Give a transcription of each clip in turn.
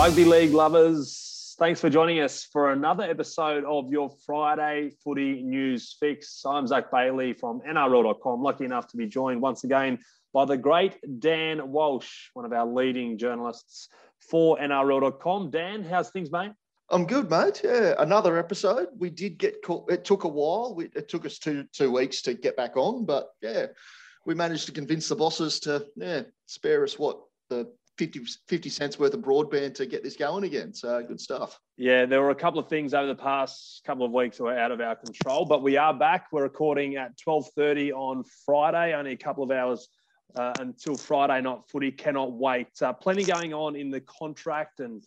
Rugby league lovers, thanks for joining us for another episode of your Friday Footy News Fix. I'm Zac Bailey from NRL.com, lucky enough to be joined once again by the great Dan Walsh, one of our leading journalists for NRL.com. Dan, how's things, mate? I'm good, mate. Yeah, another episode. We did get caught. It took a while. It took us two two weeks to get back on, but yeah, we managed to convince the bosses to yeah spare us what the 50, 50 cents worth of broadband to get this going again. So good stuff. Yeah, there were a couple of things over the past couple of weeks that were out of our control, but we are back. We're recording at 12.30 on Friday, only a couple of hours uh, until Friday night footy. Cannot wait. Uh, plenty going on in the contract and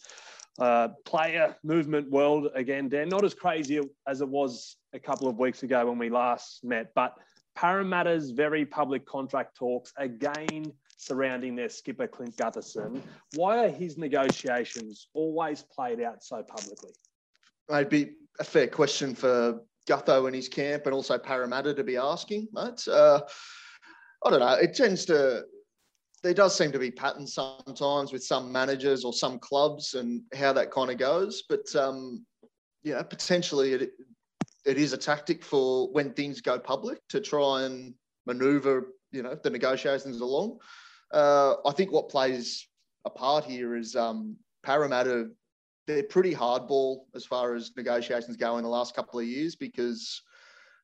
uh, player movement world again, Dan. Not as crazy as it was a couple of weeks ago when we last met, but Parramatta's very public contract talks again surrounding their skipper Clint Gutherson. Why are his negotiations always played out so publicly? It'd be a fair question for Gutho and his camp, and also Parramatta to be asking, mate. Uh, I don't know. It tends to. There does seem to be patterns sometimes with some managers or some clubs and how that kind of goes. But um, you know, potentially it it is a tactic for when things go public to try and manoeuvre you know the negotiations along. Uh, I think what plays a part here is um, Parramatta. They're pretty hardball as far as negotiations go in the last couple of years because,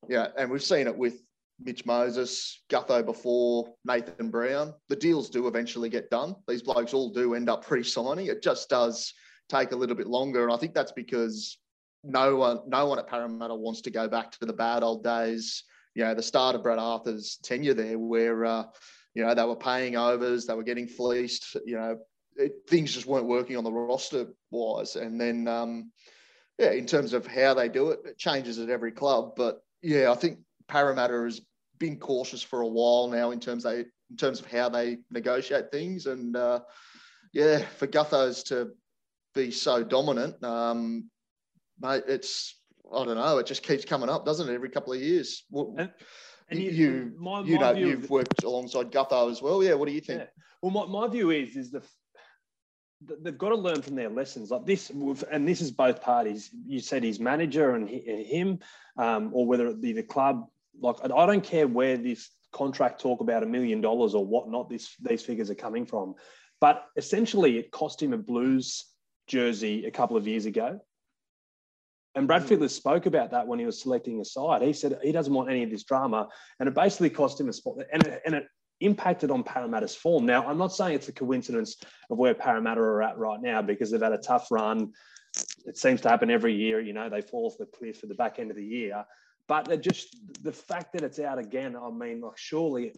yeah, and we've seen it with Mitch Moses, Gutho before, Nathan Brown. The deals do eventually get done. These blokes all do end up pre signing. It just does take a little bit longer. And I think that's because no one, no one at Parramatta wants to go back to the bad old days. You know, the start of Brad Arthur's tenure there, where uh, you know, they were paying overs, they were getting fleeced. You know, it, things just weren't working on the roster wise. And then, um, yeah, in terms of how they do it, it changes at every club. But yeah, I think Parramatta has been cautious for a while now in terms they in terms of how they negotiate things. And uh, yeah, for Guthos to be so dominant, um, mate, it's I don't know. It just keeps coming up, doesn't it? Every couple of years. And, and you, you, my, you know, you've worked alongside Gutho as well. Yeah. What do you think? Yeah. Well, my, my view is, is the, they've got to learn from their lessons like this and this is both parties you said his manager and him um, or whether it be the club like i don't care where this contract talk about a million dollars or whatnot this these figures are coming from but essentially it cost him a blues jersey a couple of years ago and Brad. Fittler spoke about that when he was selecting a side. He said he doesn't want any of this drama, and it basically cost him a spot. And it, and it impacted on Parramatta's form. Now, I'm not saying it's a coincidence of where Parramatta are at right now because they've had a tough run. It seems to happen every year. You know, they fall off the cliff at the back end of the year. But just the fact that it's out again, I mean, like surely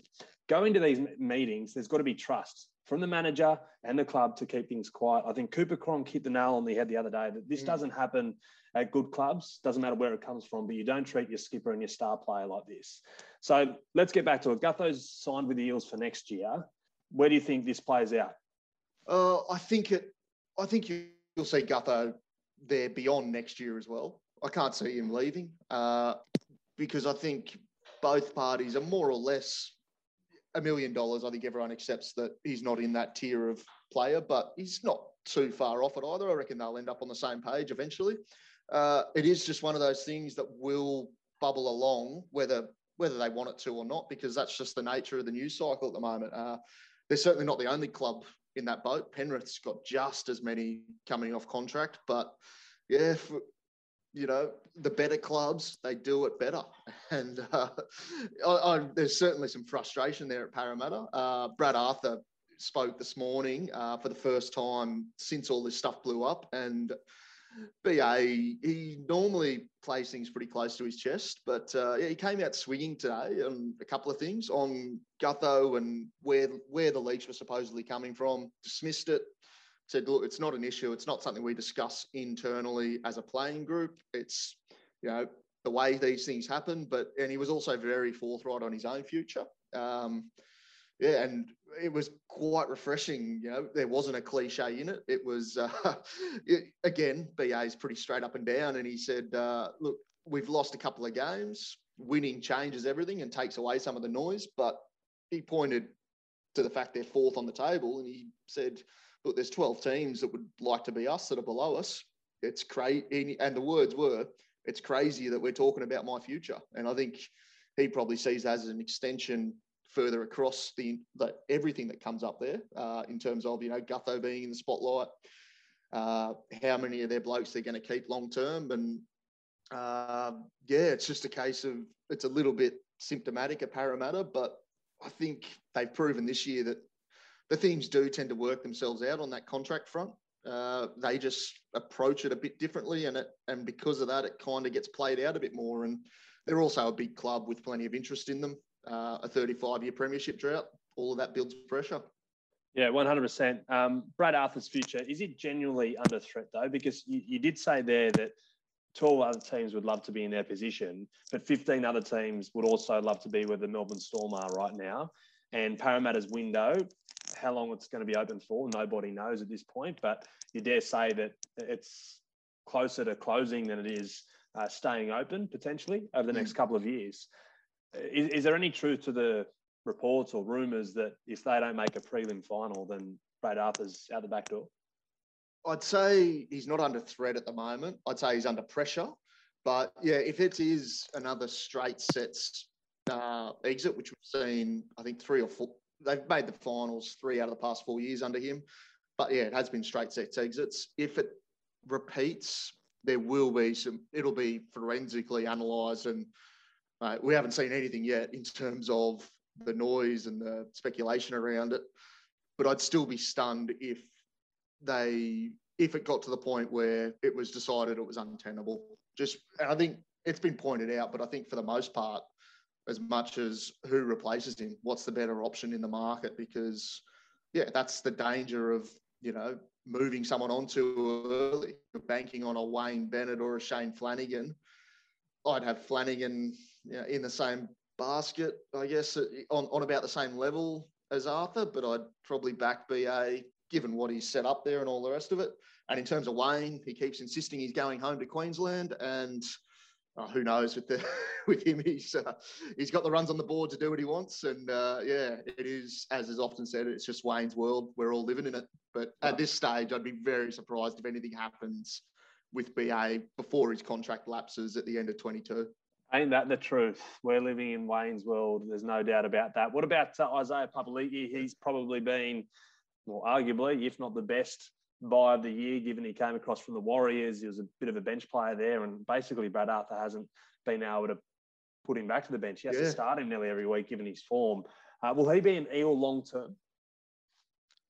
going to these meetings, there's got to be trust from the manager and the club to keep things quiet. I think Cooper Cronk hit the nail on the head the other day that this mm. doesn't happen at good clubs. Doesn't matter where it comes from, but you don't treat your skipper and your star player like this. So let's get back to it. Gutho's signed with the Eels for next year. Where do you think this plays out? Uh, I think it. I think you, will see Gutho there beyond next year as well. I can't see him leaving uh, because I think both parties are more or less a million dollars. I think everyone accepts that he's not in that tier of player, but he's not too far off it either. I reckon they'll end up on the same page eventually uh, it is just one of those things that will bubble along, whether whether they want it to or not, because that's just the nature of the news cycle at the moment. Uh, they're certainly not the only club in that boat. Penrith's got just as many coming off contract, but yeah, for, you know, the better clubs they do it better, and uh, I, I, there's certainly some frustration there at Parramatta. Uh, Brad Arthur spoke this morning uh, for the first time since all this stuff blew up, and BA, he normally plays things pretty close to his chest, but uh, yeah, he came out swinging today on a couple of things on Gutho and where where the leaks were supposedly coming from. Dismissed it, said, "Look, it's not an issue. It's not something we discuss internally as a playing group. It's you know the way these things happen." But and he was also very forthright on his own future. Um, yeah, and it was quite refreshing. You know, there wasn't a cliche in it. It was uh, it, again, BA is pretty straight up and down, and he said, uh, "Look, we've lost a couple of games. Winning changes everything and takes away some of the noise." But he pointed to the fact they're fourth on the table, and he said, look, there's 12 teams that would like to be us that are below us. It's crazy. And the words were, it's crazy that we're talking about my future. And I think he probably sees that as an extension further across the, the everything that comes up there uh, in terms of, you know, Gutho being in the spotlight, uh, how many of their blokes they're going to keep long term. And uh, yeah, it's just a case of it's a little bit symptomatic at Parramatta, but I think they've proven this year that the things do tend to work themselves out on that contract front. Uh, they just approach it a bit differently, and it and because of that, it kind of gets played out a bit more. And they're also a big club with plenty of interest in them. Uh, a 35 year premiership drought, all of that builds pressure. Yeah, 100%. Um, Brad Arthur's future, is it genuinely under threat though? Because you, you did say there that 12 other teams would love to be in their position, but 15 other teams would also love to be where the Melbourne Storm are right now. And Parramatta's window, how long it's going to be open for, nobody knows at this point. But you dare say that it's closer to closing than it is uh, staying open potentially over the next mm. couple of years. Is, is, there any truth to the reports or rumours that if they don't make a prelim final, then Brad Arthur's out the back door? I'd say he's not under threat at the moment. I'd say he's under pressure. But yeah, if it is another straight sets uh, exit, which we've seen, I think three or four, they've made the finals three out of the past four years under him. But yeah, it has been straight sets exits. If it repeats, there will be some, it'll be forensically analysed. And uh, we haven't seen anything yet in terms of the noise and the speculation around it. But I'd still be stunned if they, if it got to the point where it was decided it was untenable. Just, and I think it's been pointed out, but I think for the most part, as much as who replaces him, what's the better option in the market? Because, yeah, that's the danger of, you know, moving someone on too early, banking on a Wayne Bennett or a Shane Flanagan. I'd have Flanagan you know, in the same basket, I guess, on, on about the same level as Arthur, but I'd probably back BA given what he's set up there and all the rest of it. And in terms of Wayne, he keeps insisting he's going home to Queensland, and uh, who knows with the with him, he's uh, he's got the runs on the board to do what he wants, and uh, yeah, it is as is often said, it's just Wayne's world. We're all living in it. But at this stage, I'd be very surprised if anything happens with BA before his contract lapses at the end of 22. Ain't that the truth? We're living in Wayne's world. There's no doubt about that. What about uh, Isaiah Papali'i? He's probably been, well, arguably, if not the best buy of the year, given he came across from the Warriors. He was a bit of a bench player there, and basically Brad Arthur hasn't been able to put him back to the bench. He has yeah. to start him nearly every week, given his form. Uh, will he be an eel long term?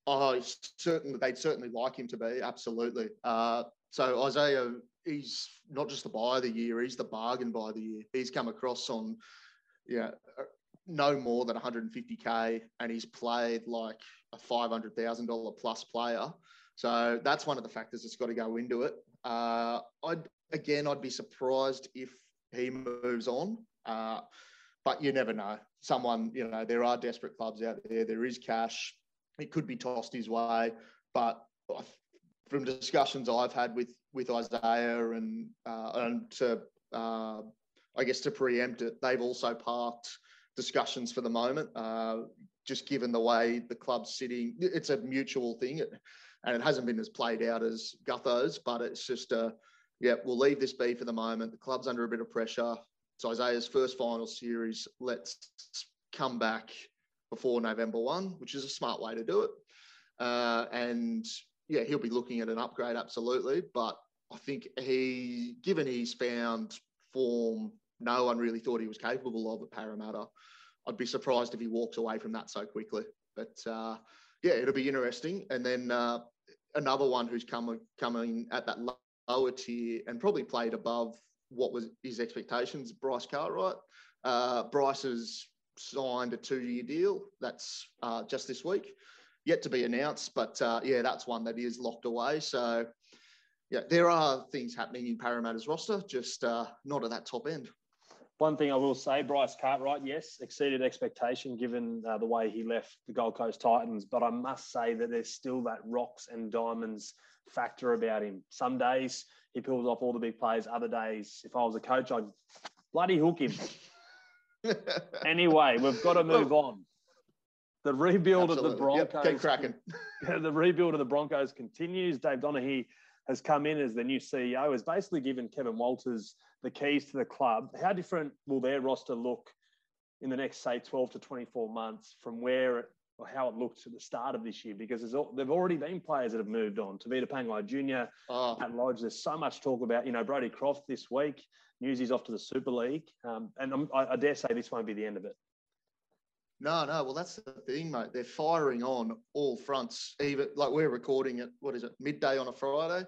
Oh, certainly, they'd certainly like him to be. Absolutely. Uh, so Isaiah he's not just the buy of the year, he's the bargain buy of the year. He's come across on, yeah, uh, no more than 150k, and he's played like a $500,000 plus player. So that's one of the factors that's got to go into it. Uh, I'd again, I'd be surprised if he moves on, uh, but you never know. Someone, you know, there are desperate clubs out there. There is cash. It could be tossed his way, but from discussions I've had with with Isaiah and uh, and to uh, I guess to preempt it, they've also parked discussions for the moment. Uh, just given the way the club's sitting, it's a mutual thing, and it hasn't been as played out as Gutho's, but it's just a yeah, we'll leave this be for the moment. The club's under a bit of pressure. It's Isaiah's first final series. Let's come back before November 1, which is a smart way to do it. Uh, and yeah, he'll be looking at an upgrade, absolutely. But I think he, given he's found form no one really thought he was capable of at Parramatta, I'd be surprised if he walks away from that so quickly. But uh, yeah, it'll be interesting. And then uh, another one who's come, coming at that lower tier and probably played above what was his expectations, Bryce Cartwright. Uh, Bryce has signed a two-year deal. That's uh, just this week yet to be announced. But uh, yeah, that's one that is locked away. So yeah, there are things happening in Parramatta's roster, just uh, not at that top end. One thing I will say, Bryce Cartwright, yes, exceeded expectation given uh, the way he left the Gold Coast Titans. But I must say that there's still that rocks and diamonds factor about him. Some days he pulls off all the big plays. Other days, if I was a coach, I'd bloody hook him. anyway, we've got to move on. The rebuild Absolutely. of the Broncos. Yep, get cracking. the rebuild of the Broncos continues. Dave Donaghey has come in as the new CEO, has basically given Kevin Walters the keys to the club. How different will their roster look in the next, say, 12 to 24 months from where it, or how it looked at the start of this year? Because there's they've already been players that have moved on. Tevita Pangai Jr., oh. Matt Lodge, there's so much talk about, you know, Brodie Croft this week. News he's off to the Super League. Um, and I, I dare say this won't be the end of it. No, no. Well, that's the thing, mate. They're firing on all fronts. Even like we're recording it. What is it? Midday on a Friday.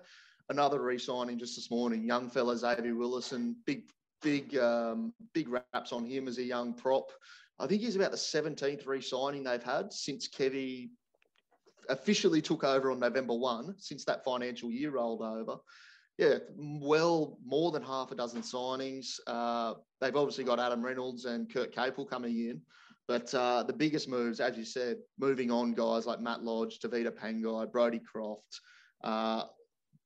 Another re-signing just this morning. Young fella Xavier Willison. Big, big, um, big raps on him as a young prop. I think he's about the 17th re-signing they've had since Kevy officially took over on November 1, since that financial year rolled over. Yeah, well, more than half a dozen signings. Uh, they've obviously got Adam Reynolds and Kurt Capewell coming in. But uh, the biggest moves, as you said, moving on guys like Matt Lodge, Tevita Pangai, Brodie Croft. Uh,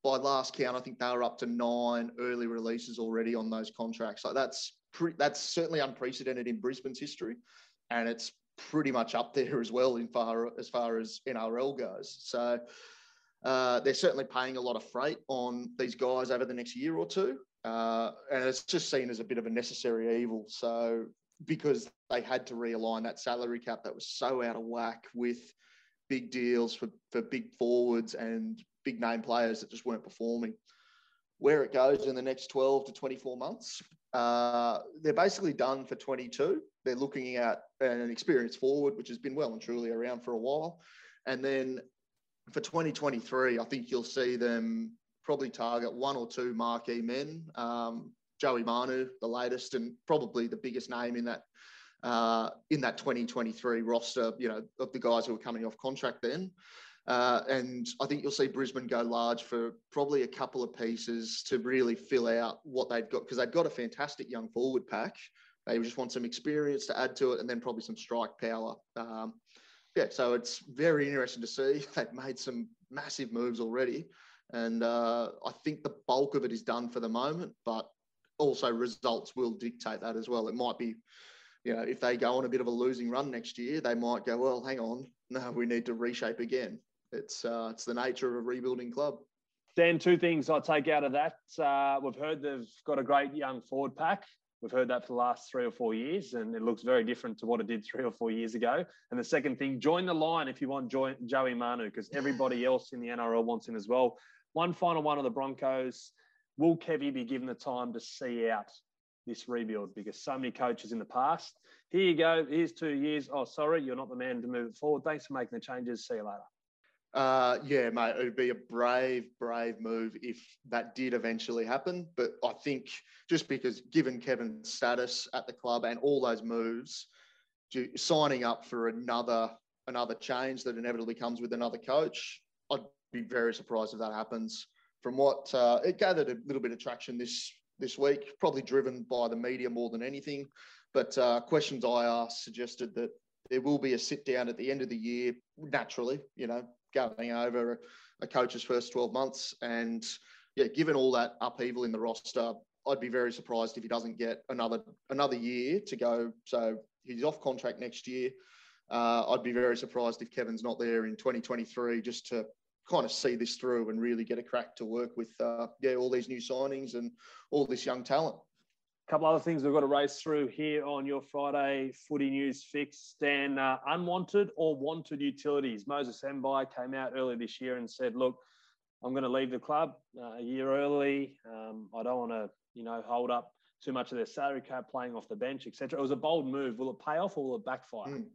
by last count, I think they were up to nine early releases already on those contracts. So that's pre- that's certainly unprecedented in Brisbane's history, and it's pretty much up there as well in far as far as NRL goes. So uh, they're certainly paying a lot of freight on these guys over the next year or two, uh, and it's just seen as a bit of a necessary evil. So because they had to realign that salary cap that was so out of whack with big deals for, for big forwards and big name players that just weren't performing. Where it goes in the next 12 to 24 months, uh, they're basically done for 22. They're looking at an experienced forward, which has been well and truly around for a while. And then for 2023, I think you'll see them probably target one or two marquee men. Um, Joey Manu, the latest and probably the biggest name in that uh, in that 2023 roster, you know, of the guys who are coming off contract then. Uh, and I think you'll see Brisbane go large for probably a couple of pieces to really fill out what they've got because they've got a fantastic young forward pack. They just want some experience to add to it and then probably some strike power. Um, yeah, so it's very interesting to see. They've made some massive moves already. And uh, I think the bulk of it is done for the moment, but also results will dictate that as well. It might be, you know, if they go on a bit of a losing run next year, they might go, well, hang on, no, we need to reshape again. It's uh, it's the nature of a rebuilding club. Dan, two things I take out of that. Uh, we've heard they've got a great young forward pack. We've heard that for the last three or four years, and it looks very different to what it did three or four years ago. And the second thing, join the line if you want Joey Manu, because everybody else in the NRL wants him as well. One final one of the Broncos will Kevy be given the time to see out this rebuild? Because so many coaches in the past, here you go, here's two years. Oh, sorry, you're not the man to move it forward. Thanks for making the changes. See you later. Uh, yeah, mate, it would be a brave, brave move if that did eventually happen. But I think just because, given Kevin's status at the club and all those moves, signing up for another another change that inevitably comes with another coach, I'd be very surprised if that happens from what uh, it gathered a little bit of traction this this week, probably driven by the media more than anything. But uh, questions I asked suggested that there will be a sit down at the end of the year, naturally, you know, going over a coach's first 12 months. And yeah, given all that upheaval in the roster, I'd be very surprised if he doesn't get another another year to go. So he's off contract next year. Uh, I'd be very surprised if Kevin's not there in 2023 just to kind of see this through and really get a crack to work with uh, yeah all these new signings and all this young talent. A couple other things we've got to race through here on your Friday footy news fix. Dan, uh, unwanted or wanted utilities. Moses Mbye came out earlier this year and said, "Look, I'm going to leave the club uh, a year early. Um, I don't want to, you know, hold up too much of their salary cap, playing off the bench, etc." It was a bold move. Will it pay off or will it backfire? Mm.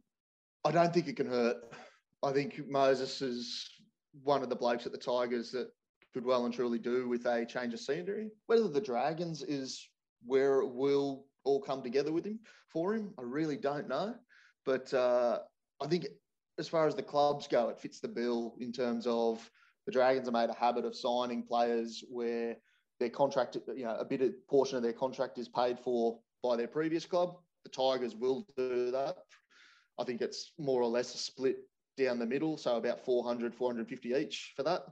I don't think it can hurt. I think Moses is one of the blokes at the Tigers that could well and truly do with a change of scenery. Whether the Dragons is where it will all come together with him for him, I really don't know. But uh, I think as far as the clubs go, it fits the bill in terms of the Dragons are made a habit of signing players where their contract, you know, a bit of portion of their contract is paid for by their previous club. The Tigers will do that. I think it's more or less a split down the middle, so about 400, 450 each for that.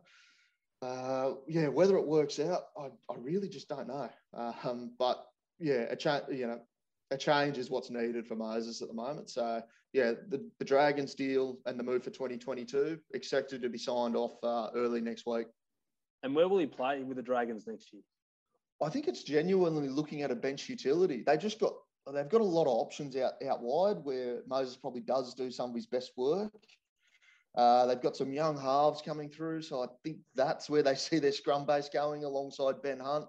Uh, yeah, whether it works out, I, I really just don't know. Um, but yeah, a change, you know, a change is what's needed for Moses at the moment. So yeah, the, the Dragons deal and the move for 2022 expected to be signed off uh, early next week. And where will he play with the Dragons next year? I think it's genuinely looking at a bench utility. They just got they've got a lot of options out out wide where Moses probably does do some of his best work. Uh, they've got some young halves coming through, so I think that's where they see their scrum base going alongside Ben Hunt,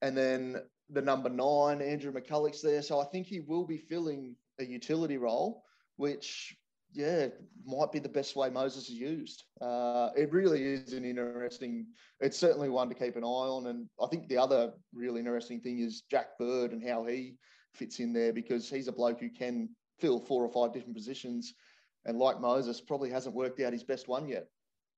and then the number nine Andrew McCullough's there. So I think he will be filling a utility role, which yeah, might be the best way Moses is used. Uh, it really is an interesting. It's certainly one to keep an eye on, and I think the other really interesting thing is Jack Bird and how he fits in there because he's a bloke who can fill four or five different positions, and like Moses, probably hasn't worked out his best one yet.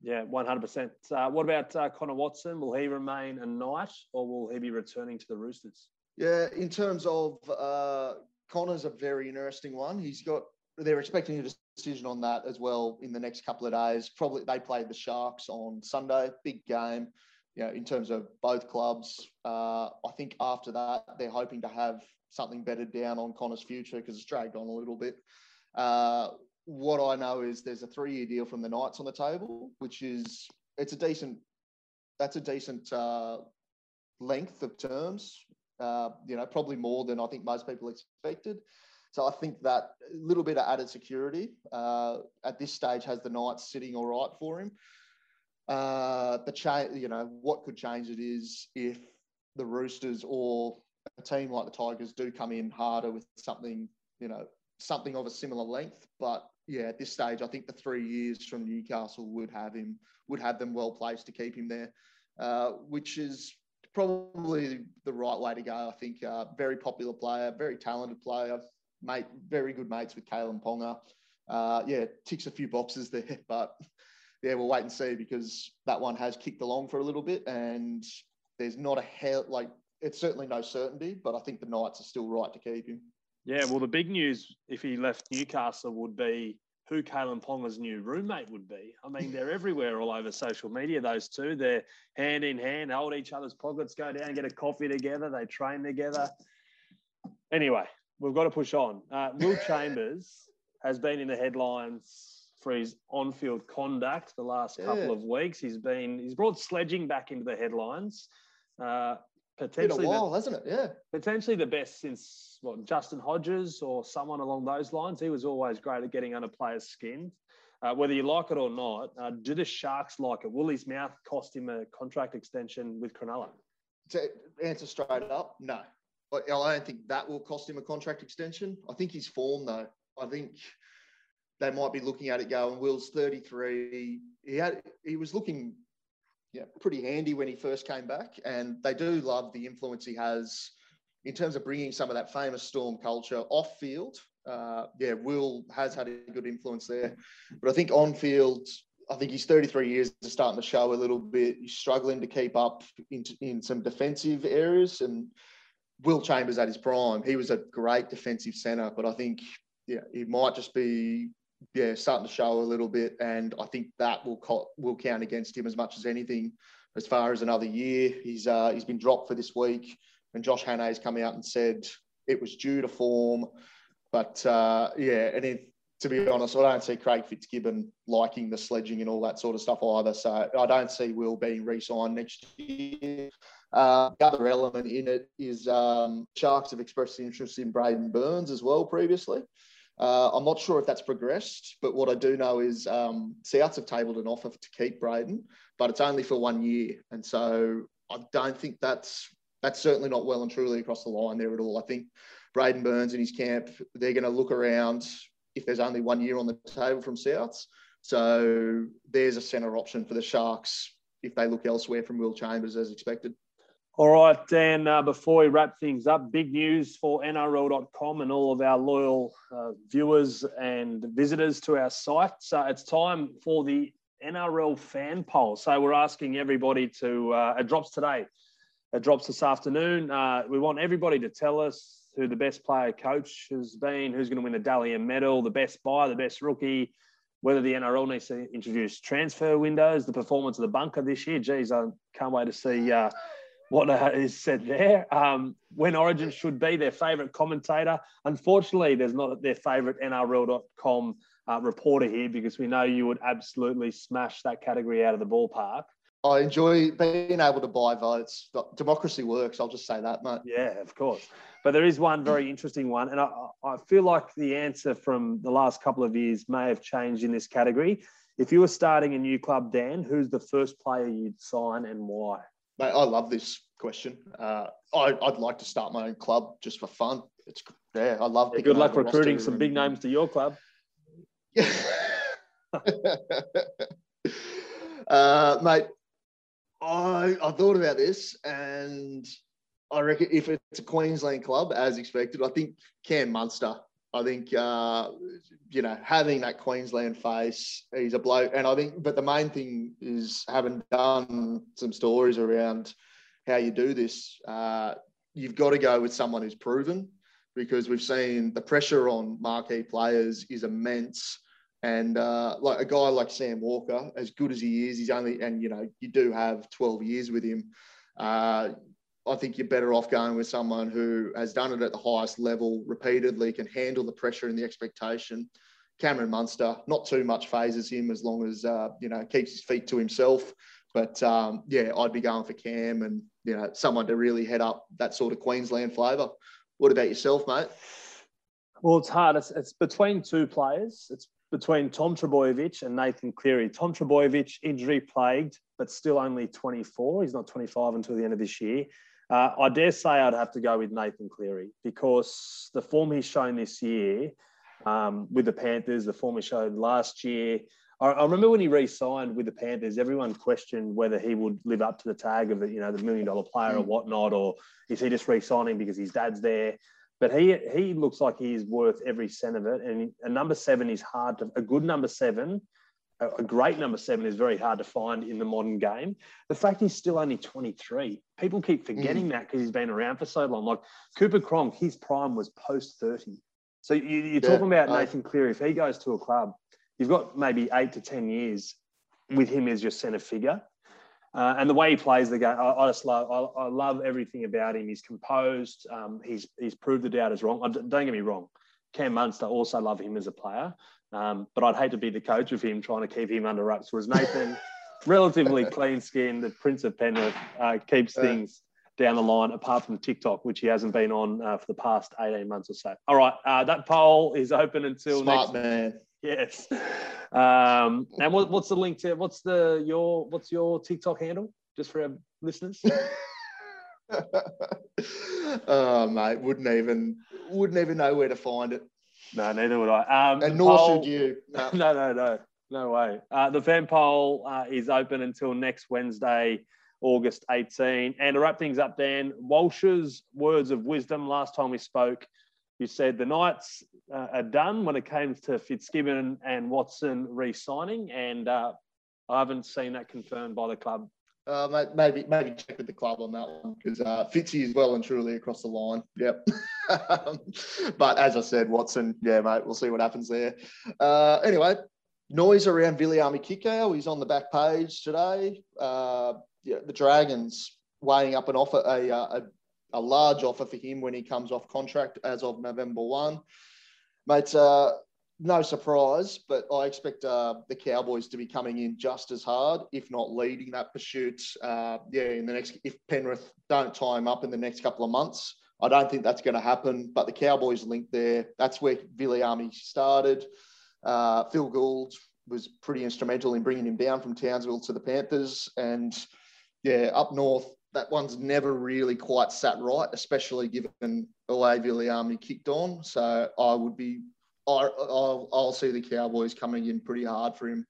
Yeah, one hundred percent. Uh, what about uh, Connor Watson? Will he remain a knight, or will he be returning to the Roosters? Yeah, in terms of uh, Connor's a very interesting one. He's got they're expecting a decision on that as well in the next couple of days. Probably they played the Sharks on Sunday, big game. You know, in terms of both clubs, uh, I think after that they're hoping to have something better down on Connor's future because it's dragged on a little bit. Uh, what I know is there's a three-year deal from the Knights on the table, which is it's a decent. That's a decent uh, length of terms. Uh, you know, probably more than I think most people expected. So I think that a little bit of added security uh, at this stage has the Knights sitting all right for him. Uh, the change, you know, what could change it is if the Roosters or a team like the Tigers do come in harder with something, you know, something of a similar length. But yeah, at this stage, I think the three years from Newcastle would have him, would have them well placed to keep him there, uh, which is probably the right way to go. I think uh, very popular player, very talented player mate, very good mates with Kalyn Ponga. Uh, yeah, ticks a few boxes there, but yeah, we'll wait and see because that one has kicked along for a little bit, and there's not a hell like it's certainly no certainty, but I think the Knights are still right to keep him. Yeah, well, the big news if he left Newcastle would be who Kalyn Ponga's new roommate would be. I mean, they're everywhere all over social media, those two. They're hand in hand, hold each other's pockets, go down, get a coffee together, they train together. Anyway, we've got to push on. Uh, Will Chambers has been in the headlines for his on-field conduct the last yeah. couple of weeks. He's been he's brought sledging back into the headlines. Uh, potentially, Been a while, the, hasn't it? Yeah, potentially the best since what Justin Hodges or someone along those lines. He was always great at getting under players' skin. Uh, whether you like it or not, uh, do the Sharks like it? Will his mouth cost him a contract extension with Cronulla? To answer straight up, no. I don't think that will cost him a contract extension. I think his form, though, I think they might be looking at it going, Will's 33. He had he was looking yeah, pretty handy when he first came back. And they do love the influence he has in terms of bringing some of that famous Storm culture off field. Uh, yeah, Will has had a good influence there. But I think on field, I think he's 33 years is starting to show a little bit. He's struggling to keep up in, in some defensive areas. And Will Chambers at his prime, he was a great defensive centre, but I think yeah, he might just be yeah starting to show a little bit, and I think that will co- will count against him as much as anything. As far as another year, he's uh, he's been dropped for this week, and Josh Hannay's come out and said it was due to form, but uh, yeah, and to be honest, I don't see Craig Fitzgibbon liking the sledging and all that sort of stuff either. So I don't see Will being re-signed next year. Uh, the other element in it is um, Sharks have expressed interest in Braidon Burns as well previously. Uh, I'm not sure if that's progressed, but what I do know is um, Souths have tabled an offer to keep Braidon, but it's only for one year, and so I don't think that's that's certainly not well and truly across the line there at all. I think Braidon Burns and his camp they're going to look around if there's only one year on the table from Souths. So there's a centre option for the Sharks if they look elsewhere from Will Chambers as expected. All right, Dan, uh, before we wrap things up, big news for NRL.com and all of our loyal uh, viewers and visitors to our site. So it's time for the NRL fan poll. So we're asking everybody to, uh, it drops today, it drops this afternoon. Uh, we want everybody to tell us who the best player coach has been, who's going to win the Dally M medal, the best buy, the best rookie, whether the NRL needs to introduce transfer windows, the performance of the bunker this year. Geez, I can't wait to see uh, what is said there. Um, when Origin should be their favourite commentator. Unfortunately, there's not their favourite NRL.com uh, reporter here because we know you would absolutely smash that category out of the ballpark. I enjoy being able to buy votes. Democracy works. I'll just say that, mate. Yeah, of course. But there is one very interesting one, and I, I feel like the answer from the last couple of years may have changed in this category. If you were starting a new club, Dan, who's the first player you'd sign and why? Mate, I love this question. Uh, I, would like to start my own club just for fun. It's yeah, I love. Yeah, good luck recruiting some big names to your club. Yeah, uh, mate. I I thought about this, and I reckon if it's a Queensland club, as expected, I think Cam Munster. I think uh, you know having that Queensland face, he's a bloke, and I think. But the main thing is having done some stories around how you do this. Uh, you've got to go with someone who's proven, because we've seen the pressure on marquee players is immense. And uh, like a guy like Sam Walker, as good as he is, he's only and you know you do have 12 years with him. Uh, I think you're better off going with someone who has done it at the highest level repeatedly, can handle the pressure and the expectation. Cameron Munster, not too much fazes him as long as uh, you know keeps his feet to himself. But um, yeah, I'd be going for Cam and you know someone to really head up that sort of Queensland flavour. What about yourself, mate? Well, it's hard. It's, it's between two players. It's between Tom Trbojevic and Nathan Cleary. Tom Trbojevic, injury plagued, but still only 24. He's not 25 until the end of this year. Uh, I dare say I'd have to go with Nathan Cleary because the form he's shown this year um, with the Panthers, the form he showed last year. I, I, remember when he re-signed with the Panthers, everyone questioned whether he would live up to the tag of the, you know, the million dollar player or mm. whatnot, or is he just re-signing because his dad's there? But he he looks like he's worth every cent of it. And a number seven is hard to a good number seven a great number seven is very hard to find in the modern game. The fact he's still only 23, people keep forgetting mm. that because he's been around for so long. Like Cooper Cronk, his prime was post 30. So you, are yeah, talking about Nathan Cleary. If he goes to a club, you've got maybe eight to 10 years with him as your centre figure. Uh, and the way he plays the game, I, I just love. I, I, love everything about him. He's composed. Um, he's he's proved the doubters wrong. Don't get me wrong. Cam Munster also love him as a player, um, but I'd hate to be the coach of him trying to keep him under wraps. Whereas Nathan, relatively clean skinned, the Prince of Penrith, uh, keeps things down the line, apart from TikTok, which he hasn't been on uh, for the past 18 months or so. All right, uh, that poll is open until Smart next. man. Yes. Um, and what, what's the link to? What's the your what's your TikTok handle? Just for our listeners. oh mate, wouldn't even wouldn't even know where to find it. No, neither would I. Um, and nor poll, should you. No, no, no, no, no way. Uh, the fan poll uh, is open until next Wednesday, August 18. And to wrap things up, Dan, Walsh's words of wisdom last time we spoke, you said the Knights uh, are done when it came to Fitzgibbon and Watson re signing. And uh, I haven't seen that confirmed by the club uh, maybe maybe check with the club on that one because uh, Fitzy is well and truly across the line. Yep. but as I said, Watson, yeah, mate, we'll see what happens there. Uh, anyway, noise around Viliame Kikau. He's on the back page today. Uh, yeah, the Dragons weighing up an offer, a, uh, a, a large offer for him when he comes off contract as of November 1. Mate, uh, no surprise, but I expect uh, the Cowboys to be coming in just as hard, if not leading that pursuit. Uh, yeah, in the next, if Penrith don't tie him up in the next couple of months, I don't think that's going to happen. But the Cowboys link there. That's where Viliame started. Uh, Phil Gould was pretty instrumental in bringing him down from Townsville to the Panthers, and yeah, up north. That one's never really quite sat right, especially given way Viliame kicked on. So I would be I'll, I'll see the Cowboys coming in pretty hard for him.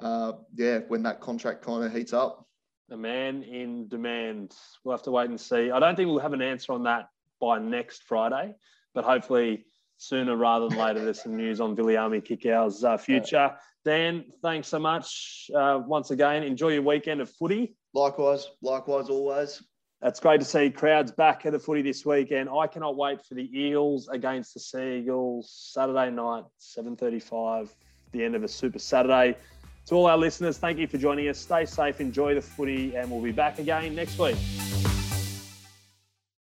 Uh, yeah, when that contract kind of heats up. The man in demand. We'll have to wait and see. I don't think we'll have an answer on that by next Friday, but hopefully sooner rather than later, there's some news on Viliame Kikau's uh, future. Dan, thanks so much uh, once again. Enjoy your weekend of footy. Likewise, likewise, always. It's great to see crowds back at the footy this weekend. I cannot wait for the Eels against the Seagulls Saturday night, 7:35, the end of a Super Saturday. To all our listeners, thank you for joining us. Stay safe, enjoy the footy, and we'll be back again next week.